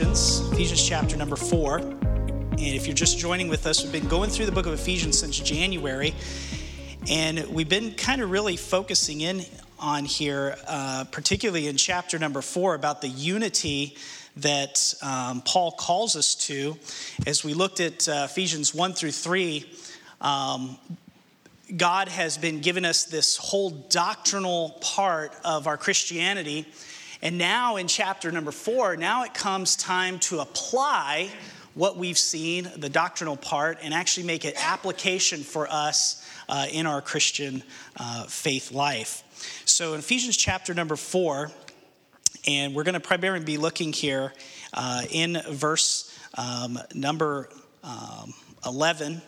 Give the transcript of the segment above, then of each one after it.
Ephesians, Ephesians chapter number four. And if you're just joining with us, we've been going through the book of Ephesians since January. And we've been kind of really focusing in on here, uh, particularly in chapter number four, about the unity that um, Paul calls us to. As we looked at uh, Ephesians 1 through 3, um, God has been giving us this whole doctrinal part of our Christianity. And now in chapter number four, now it comes time to apply what we've seen, the doctrinal part, and actually make it application for us uh, in our Christian uh, faith life. So in Ephesians chapter number four, and we're going to primarily be looking here uh, in verse um, number um, 11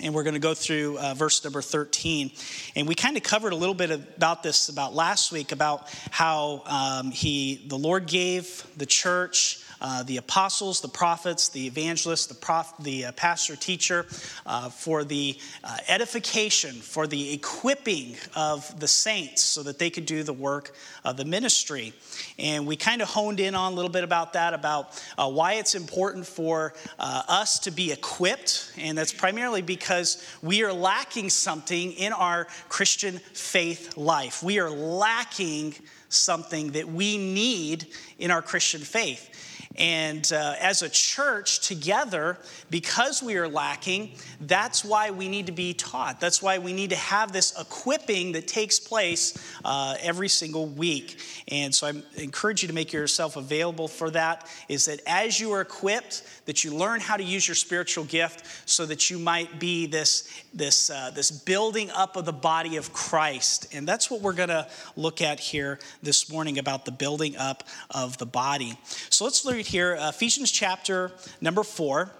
and we're going to go through uh, verse number 13 and we kind of covered a little bit about this about last week about how um, he the lord gave the church uh, the apostles, the prophets, the evangelists, the, prof, the uh, pastor teacher, uh, for the uh, edification, for the equipping of the saints so that they could do the work of the ministry. And we kind of honed in on a little bit about that, about uh, why it's important for us to be equipped. And that's primarily because we are lacking something in our Christian faith life. We are lacking something that we need in our Christian faith. And uh, as a church together, because we are lacking, that's why we need to be taught. That's why we need to have this equipping that takes place uh, every single week. And so I encourage you to make yourself available for that. Is that as you are equipped, that you learn how to use your spiritual gift so that you might be this, this, uh, this building up of the body of Christ. And that's what we're going to look at here this morning about the building up of the body. So let's read here uh, Ephesians chapter number 4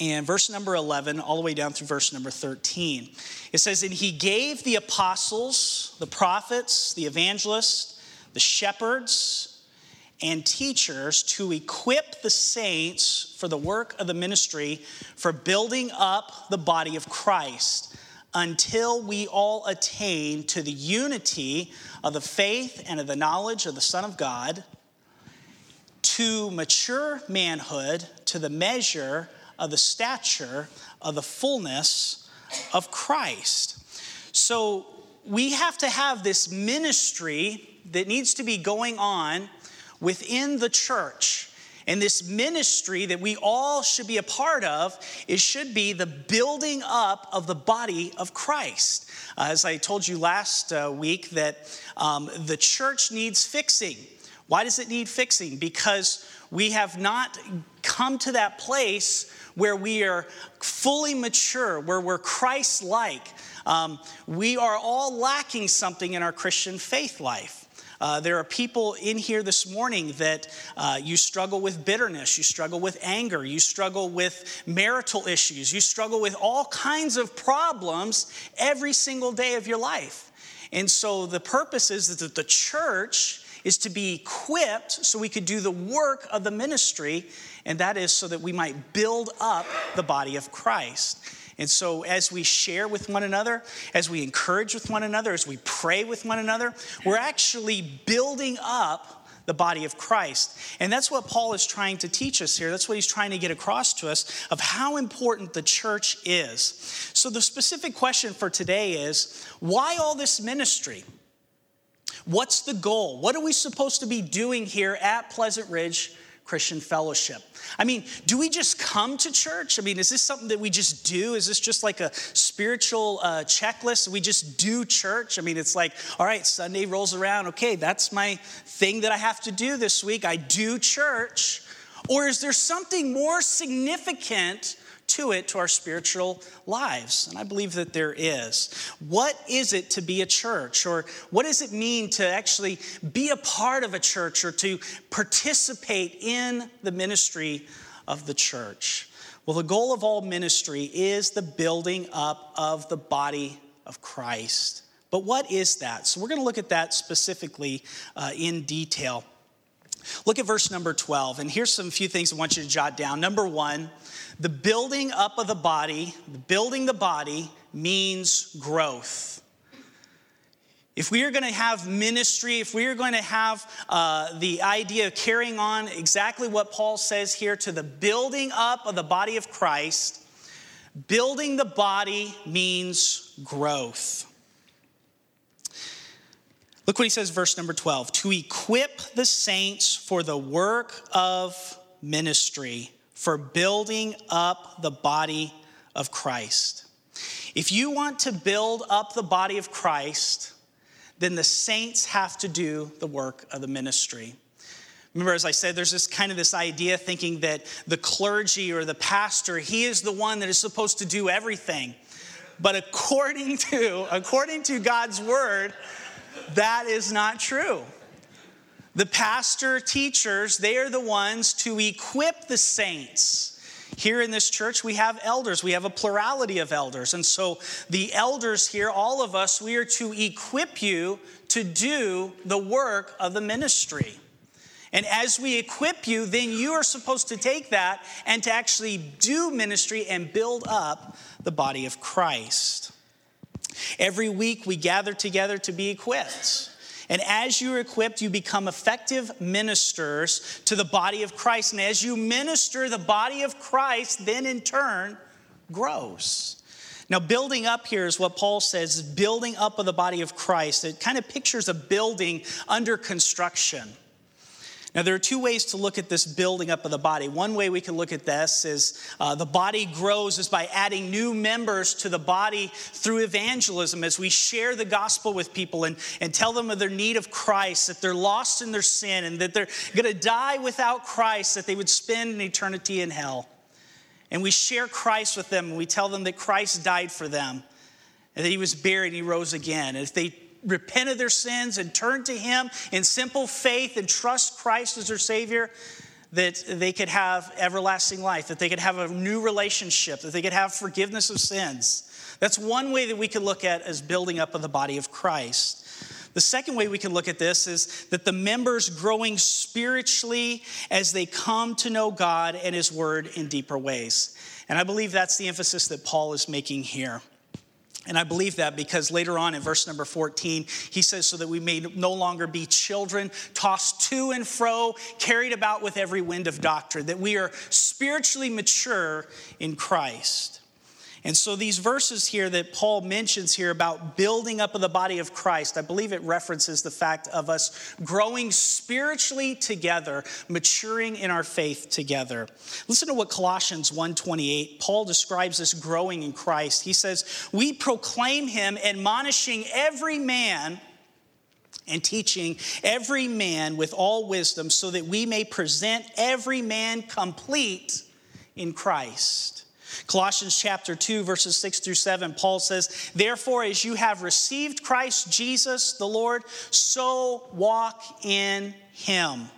and verse number 11 all the way down through verse number 13. It says, And he gave the apostles, the prophets, the evangelists, the shepherds, and teachers to equip the saints for the work of the ministry for building up the body of Christ until we all attain to the unity of the faith and of the knowledge of the Son of God to mature manhood to the measure of the stature of the fullness of Christ. So we have to have this ministry that needs to be going on within the church. And this ministry that we all should be a part of, it should be the building up of the body of Christ. Uh, as I told you last uh, week, that um, the church needs fixing. Why does it need fixing? Because we have not come to that place where we are fully mature, where we're Christ like. Um, we are all lacking something in our Christian faith life. Uh, there are people in here this morning that uh, you struggle with bitterness, you struggle with anger, you struggle with marital issues, you struggle with all kinds of problems every single day of your life. And so the purpose is that the church is to be equipped so we could do the work of the ministry, and that is so that we might build up the body of Christ. And so, as we share with one another, as we encourage with one another, as we pray with one another, we're actually building up the body of Christ. And that's what Paul is trying to teach us here. That's what he's trying to get across to us of how important the church is. So, the specific question for today is why all this ministry? What's the goal? What are we supposed to be doing here at Pleasant Ridge Christian Fellowship? I mean, do we just come to church? I mean, is this something that we just do? Is this just like a spiritual uh, checklist? We just do church? I mean, it's like, all right, Sunday rolls around. Okay, that's my thing that I have to do this week. I do church. Or is there something more significant to it to our spiritual lives? And I believe that there is. What is it to be a church? Or what does it mean to actually be a part of a church or to participate in the ministry of the church? Well, the goal of all ministry is the building up of the body of Christ. But what is that? So we're going to look at that specifically uh, in detail. Look at verse number 12, and here's some few things I want you to jot down. Number one, the building up of the body, building the body means growth. If we are going to have ministry, if we are going to have uh, the idea of carrying on exactly what Paul says here to the building up of the body of Christ, building the body means growth. Look what he says, verse number 12 to equip the saints for the work of ministry, for building up the body of Christ. If you want to build up the body of Christ, then the saints have to do the work of the ministry. Remember, as I said, there's this kind of this idea thinking that the clergy or the pastor, he is the one that is supposed to do everything. But according to, according to God's word, that is not true. The pastor teachers, they are the ones to equip the saints here in this church, we have elders. We have a plurality of elders. And so the elders here, all of us, we are to equip you to do the work of the ministry. And as we equip you, then you are supposed to take that and to actually do ministry and build up the body of Christ. Every week we gather together to be equipped. And as you're equipped, you become effective ministers to the body of Christ. And as you minister, the body of Christ then in turn grows. Now, building up here is what Paul says building up of the body of Christ. It kind of pictures a building under construction. Now, there are two ways to look at this building up of the body. One way we can look at this is uh, the body grows is by adding new members to the body through evangelism as we share the gospel with people and, and tell them of their need of Christ, that they're lost in their sin and that they're going to die without Christ, that they would spend an eternity in hell. And we share Christ with them and we tell them that Christ died for them and that he was buried and he rose again. And if they repent of their sins and turn to Him in simple faith and trust Christ as their Savior, that they could have everlasting life, that they could have a new relationship, that they could have forgiveness of sins. That's one way that we could look at as building up of the body of Christ. The second way we can look at this is that the members growing spiritually as they come to know God and His Word in deeper ways. And I believe that's the emphasis that Paul is making here. And I believe that because later on in verse number 14, he says, So that we may no longer be children, tossed to and fro, carried about with every wind of doctrine, that we are spiritually mature in Christ. And so, these verses here that Paul mentions here about building up of the body of Christ, I believe it references the fact of us growing spiritually together, maturing in our faith together. Listen to what Colossians 1:28, Paul describes this growing in Christ. He says, "We proclaim him admonishing every man and teaching every man with all wisdom so that we may present every man complete in Christ." Colossians chapter 2, verses 6 through 7, Paul says, Therefore, as you have received Christ Jesus the Lord, so walk in him.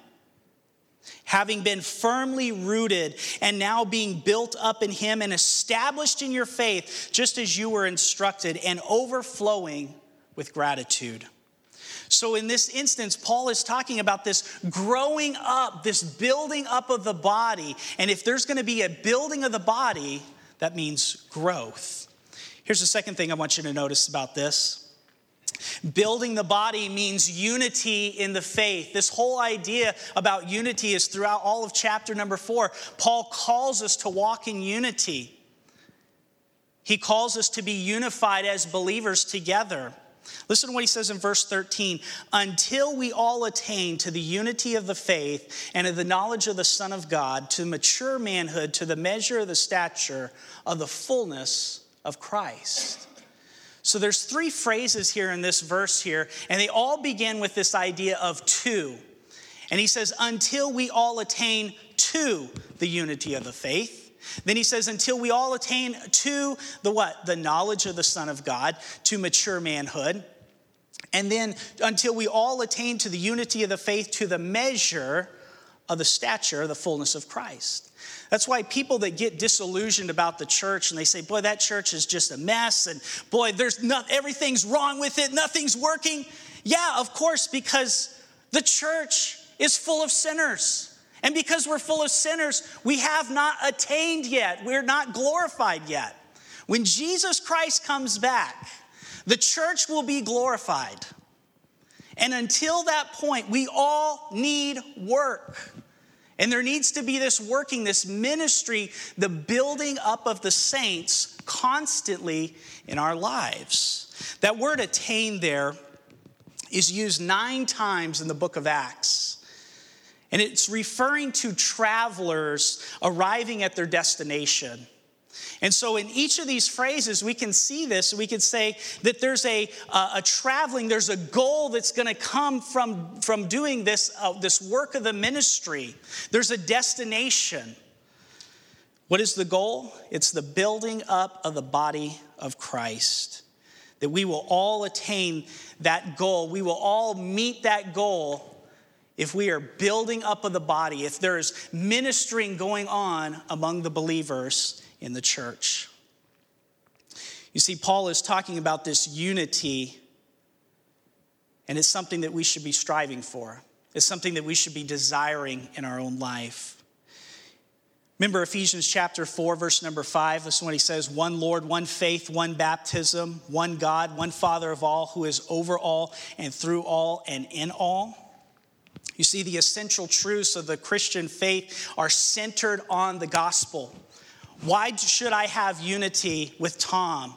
Having been firmly rooted and now being built up in him and established in your faith, just as you were instructed, and overflowing with gratitude. So, in this instance, Paul is talking about this growing up, this building up of the body. And if there's going to be a building of the body, that means growth. Here's the second thing I want you to notice about this. Building the body means unity in the faith. This whole idea about unity is throughout all of chapter number four. Paul calls us to walk in unity. He calls us to be unified as believers together. Listen to what he says in verse 13 until we all attain to the unity of the faith and of the knowledge of the Son of God, to mature manhood, to the measure of the stature of the fullness of Christ. So there's three phrases here in this verse here, and they all begin with this idea of two. And he says, until we all attain to the unity of the faith. Then he says, until we all attain to the what? The knowledge of the Son of God, to mature manhood. And then until we all attain to the unity of the faith, to the measure of the stature, the fullness of Christ. That's why people that get disillusioned about the church and they say, boy, that church is just a mess, and boy, there's not everything's wrong with it, nothing's working. Yeah, of course, because the church is full of sinners. And because we're full of sinners, we have not attained yet. We're not glorified yet. When Jesus Christ comes back, the church will be glorified. And until that point, we all need work. And there needs to be this working, this ministry, the building up of the saints constantly in our lives. That word attain there is used nine times in the book of Acts. And it's referring to travelers arriving at their destination. And so, in each of these phrases, we can see this. We could say that there's a, a traveling, there's a goal that's going to come from, from doing this, uh, this work of the ministry. There's a destination. What is the goal? It's the building up of the body of Christ. That we will all attain that goal. We will all meet that goal if we are building up of the body, if there's ministering going on among the believers in the church. You see, Paul is talking about this unity, and it's something that we should be striving for. It's something that we should be desiring in our own life. Remember Ephesians chapter 4, verse number 5. This is what he says one Lord, one faith, one baptism, one God, one Father of all, who is over all and through all and in all. You see, the essential truths of the Christian faith are centered on the gospel. Why should I have unity with Tom?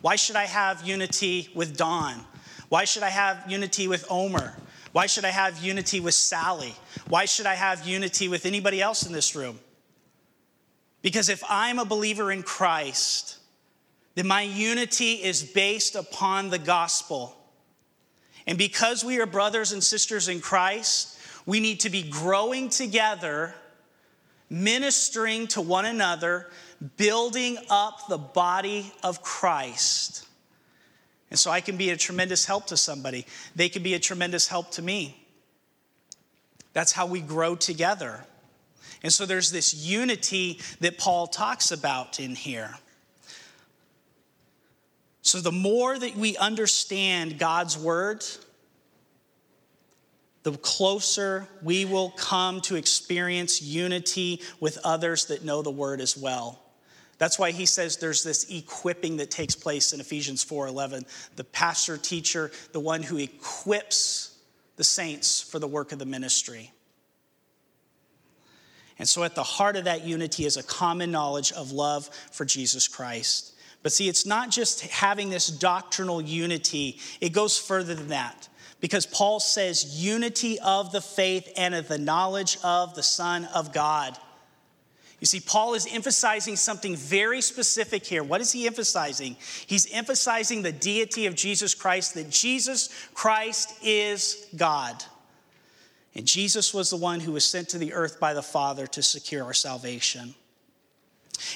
Why should I have unity with Don? Why should I have unity with Omer? Why should I have unity with Sally? Why should I have unity with anybody else in this room? Because if I'm a believer in Christ, then my unity is based upon the gospel. And because we are brothers and sisters in Christ, we need to be growing together ministering to one another, building up the body of Christ. And so I can be a tremendous help to somebody. They can be a tremendous help to me. That's how we grow together. And so there's this unity that Paul talks about in here. So the more that we understand God's word, the closer we will come to experience unity with others that know the word as well. That's why he says there's this equipping that takes place in Ephesians 4:11. The pastor teacher, the one who equips the saints for the work of the ministry. And so at the heart of that unity is a common knowledge of love for Jesus Christ. But see, it's not just having this doctrinal unity, it goes further than that because Paul says unity of the faith and of the knowledge of the Son of God. You see, Paul is emphasizing something very specific here. What is he emphasizing? He's emphasizing the deity of Jesus Christ, that Jesus Christ is God. And Jesus was the one who was sent to the earth by the Father to secure our salvation.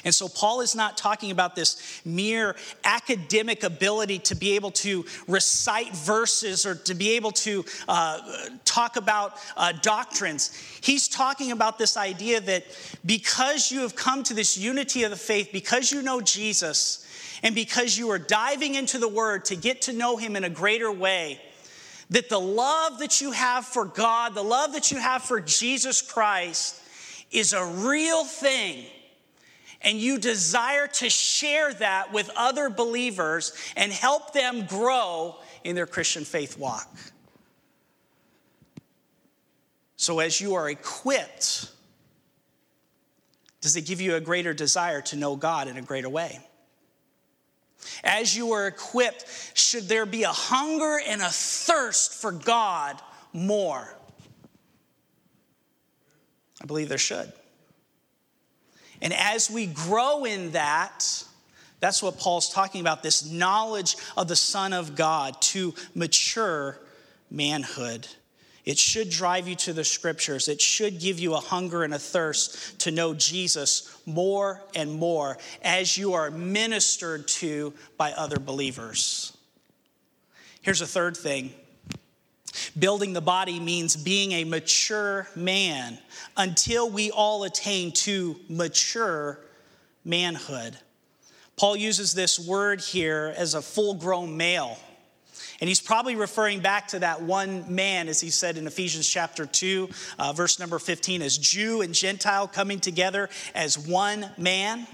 And so, Paul is not talking about this mere academic ability to be able to recite verses or to be able to uh, talk about uh, doctrines. He's talking about this idea that because you have come to this unity of the faith, because you know Jesus, and because you are diving into the Word to get to know Him in a greater way, that the love that you have for God, the love that you have for Jesus Christ, is a real thing and you desire to share that with other believers and help them grow in their Christian faith walk. So, as you are equipped, does it give you a greater desire to know God in a greater way? As you are equipped, should there be a hunger and a thirst for God more? I believe there should. And as we grow in that, that's what Paul's talking about this knowledge of the Son of God to mature manhood. It should drive you to the scriptures. It should give you a hunger and a thirst to know Jesus more and more as you are ministered to by other believers. Here's a third thing Building the body means being a mature man until we all attain to mature manhood. Paul uses this word here as a full grown male. And he's probably referring back to that one man, as he said in Ephesians chapter 2, uh, verse number 15, as Jew and Gentile coming together as one man.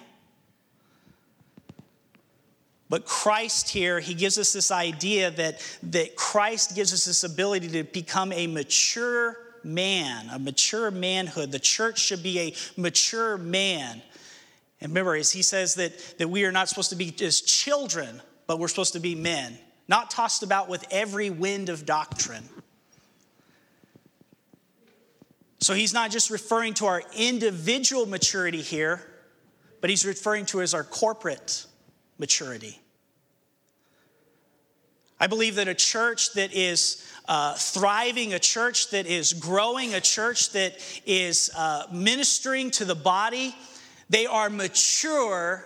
But Christ here, he gives us this idea that, that Christ gives us this ability to become a mature man, a mature manhood. The church should be a mature man. And remember, as he says that, that we are not supposed to be just children, but we're supposed to be men, not tossed about with every wind of doctrine. So he's not just referring to our individual maturity here, but he's referring to as our corporate maturity. I believe that a church that is uh, thriving, a church that is growing, a church that is uh, ministering to the body, they are mature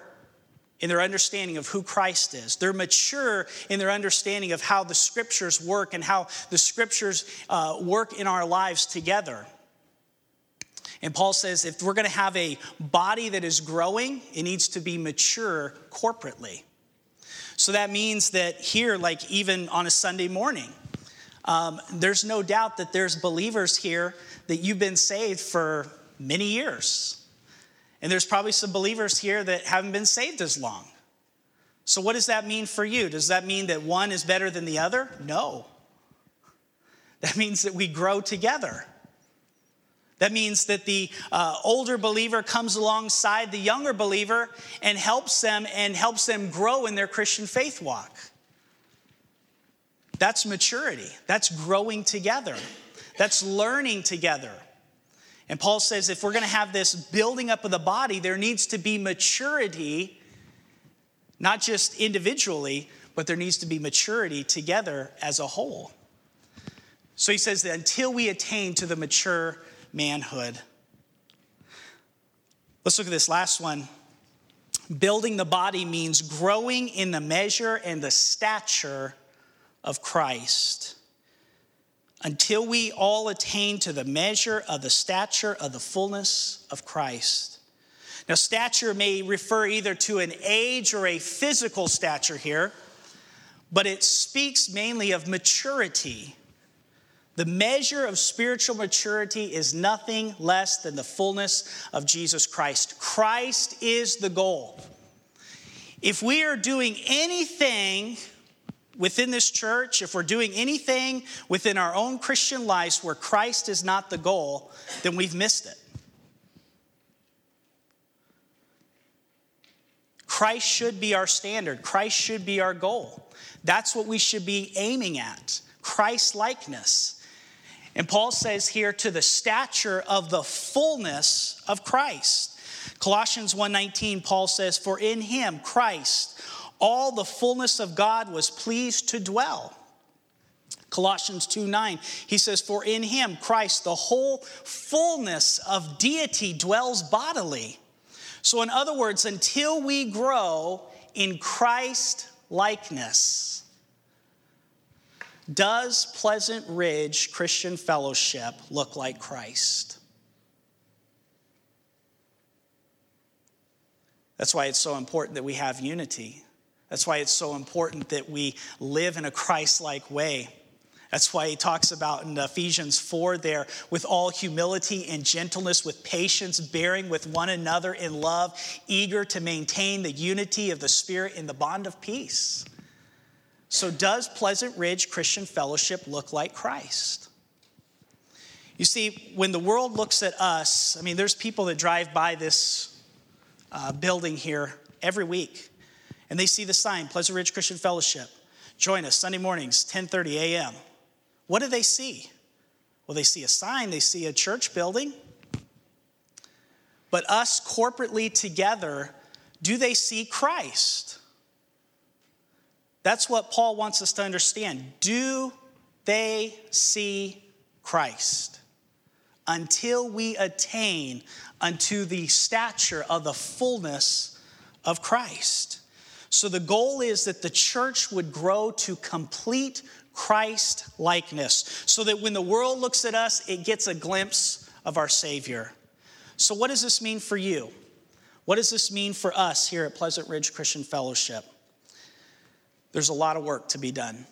in their understanding of who Christ is. They're mature in their understanding of how the scriptures work and how the scriptures uh, work in our lives together. And Paul says if we're going to have a body that is growing, it needs to be mature corporately. So that means that here, like even on a Sunday morning, um, there's no doubt that there's believers here that you've been saved for many years. And there's probably some believers here that haven't been saved as long. So, what does that mean for you? Does that mean that one is better than the other? No. That means that we grow together. That means that the uh, older believer comes alongside the younger believer and helps them and helps them grow in their Christian faith walk. That's maturity. That's growing together. That's learning together. And Paul says if we're going to have this building up of the body, there needs to be maturity, not just individually, but there needs to be maturity together as a whole. So he says that until we attain to the mature manhood. Let's look at this last one. Building the body means growing in the measure and the stature of Christ until we all attain to the measure of the stature of the fullness of Christ. Now, stature may refer either to an age or a physical stature here, but it speaks mainly of maturity the measure of spiritual maturity is nothing less than the fullness of Jesus Christ. Christ is the goal. If we are doing anything within this church, if we're doing anything within our own Christian lives where Christ is not the goal, then we've missed it. Christ should be our standard, Christ should be our goal. That's what we should be aiming at Christ likeness. And Paul says here to the stature of the fullness of Christ. Colossians 1:19 Paul says for in him Christ all the fullness of God was pleased to dwell. Colossians 2 9, he says, For in him, Christ, the whole fullness of deity dwells bodily. So, in other words, until we grow in Christ likeness, does Pleasant Ridge Christian Fellowship look like Christ? That's why it's so important that we have unity. That's why it's so important that we live in a Christ like way. That's why he talks about in Ephesians 4 there, with all humility and gentleness, with patience, bearing with one another in love, eager to maintain the unity of the Spirit in the bond of peace. So, does Pleasant Ridge Christian Fellowship look like Christ? You see, when the world looks at us, I mean, there's people that drive by this uh, building here every week, and they see the sign, Pleasant Ridge Christian Fellowship. Join us Sunday mornings, 10:30 a.m. What do they see? Well, they see a sign, they see a church building. But us corporately together, do they see Christ? That's what Paul wants us to understand. Do they see Christ? Until we attain unto the stature of the fullness of Christ. So the goal is that the church would grow to complete Christ likeness so that when the world looks at us, it gets a glimpse of our Savior. So, what does this mean for you? What does this mean for us here at Pleasant Ridge Christian Fellowship? There's a lot of work to be done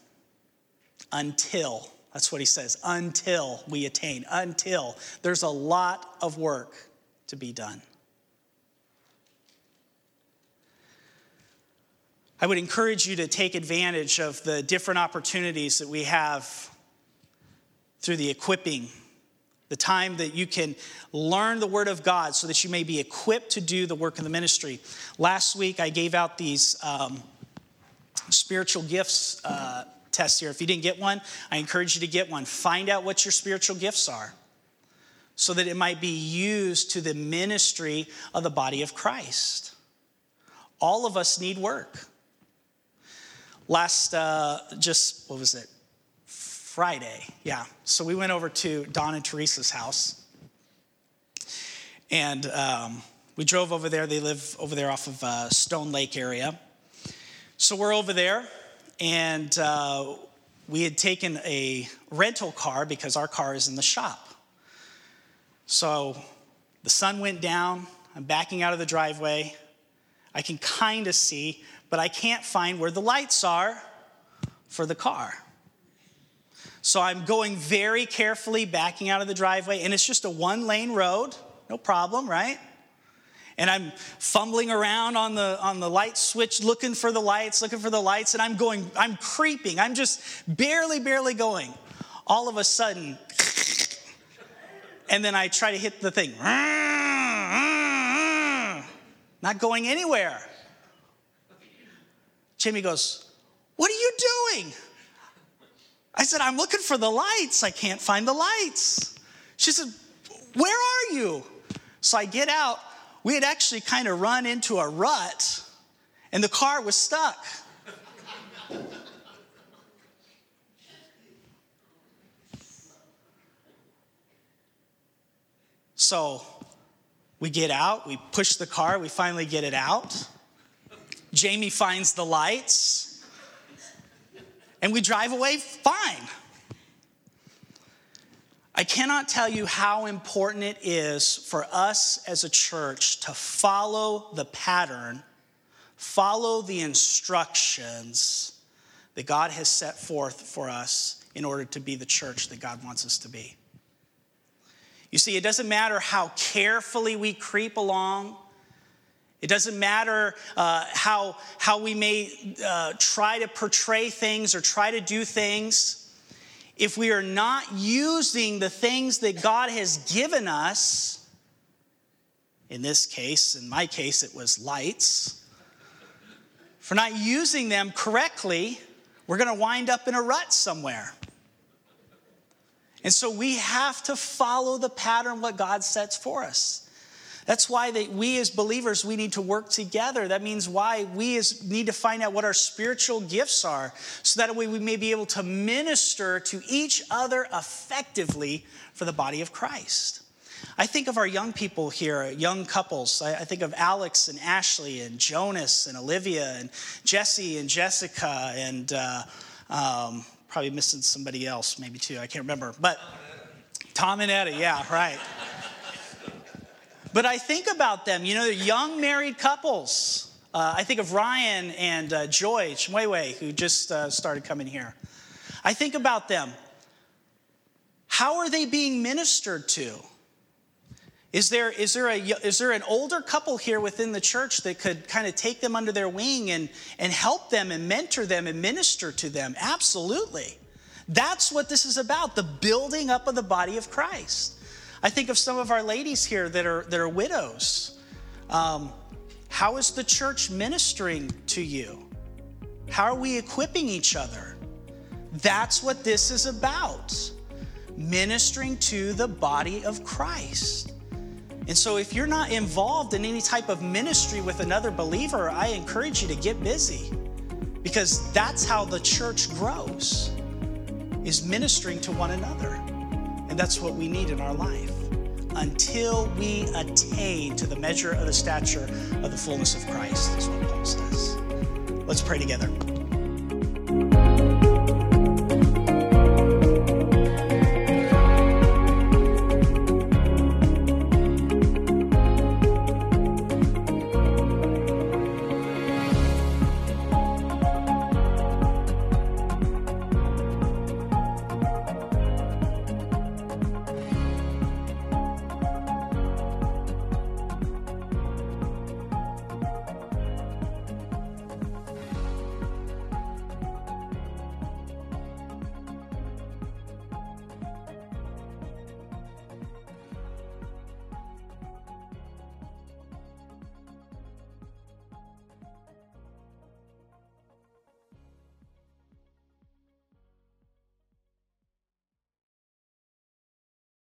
until, that's what he says, until we attain, until. There's a lot of work to be done. I would encourage you to take advantage of the different opportunities that we have through the equipping, the time that you can learn the Word of God so that you may be equipped to do the work of the ministry. Last week, I gave out these um, spiritual gifts uh, tests here. If you didn't get one, I encourage you to get one. Find out what your spiritual gifts are so that it might be used to the ministry of the body of Christ. All of us need work. Last, uh, just, what was it? Friday, yeah. So we went over to Don and Teresa's house. And um, we drove over there. They live over there off of uh, Stone Lake area. So we're over there, and uh, we had taken a rental car because our car is in the shop. So the sun went down. I'm backing out of the driveway. I can kind of see, but I can't find where the lights are for the car. So I'm going very carefully backing out of the driveway, and it's just a one lane road, no problem, right? And I'm fumbling around on the, on the light switch, looking for the lights, looking for the lights, and I'm going, I'm creeping. I'm just barely, barely going. All of a sudden, and then I try to hit the thing. Not going anywhere. Jimmy goes, What are you doing? I said, I'm looking for the lights. I can't find the lights. She said, Where are you? So I get out. We had actually kind of run into a rut, and the car was stuck. So we get out, we push the car, we finally get it out. Jamie finds the lights, and we drive away fine. I cannot tell you how important it is for us as a church to follow the pattern, follow the instructions that God has set forth for us in order to be the church that God wants us to be. You see, it doesn't matter how carefully we creep along. It doesn't matter uh, how, how we may uh, try to portray things or try to do things. If we are not using the things that God has given us, in this case, in my case, it was lights, for not using them correctly, we're going to wind up in a rut somewhere. And so we have to follow the pattern what God sets for us. That's why that we as believers we need to work together. That means why we as need to find out what our spiritual gifts are so that way we may be able to minister to each other effectively for the body of Christ. I think of our young people here, young couples. I, think of Alex and Ashley and Jonas and Olivia and Jesse and Jessica and uh, um, Probably missing somebody else, maybe too. I can't remember. But Tom and Eddie, yeah, right. But I think about them, you know, they're young married couples. Uh, I think of Ryan and uh, Joy Chmwewe, who just uh, started coming here. I think about them. How are they being ministered to? Is there, is, there a, is there an older couple here within the church that could kind of take them under their wing and, and help them and mentor them and minister to them? Absolutely. That's what this is about the building up of the body of Christ. I think of some of our ladies here that are, that are widows. Um, how is the church ministering to you? How are we equipping each other? That's what this is about ministering to the body of Christ. And so, if you're not involved in any type of ministry with another believer, I encourage you to get busy because that's how the church grows is ministering to one another. And that's what we need in our life until we attain to the measure of the stature of the fullness of Christ, is what Paul says. Let's pray together.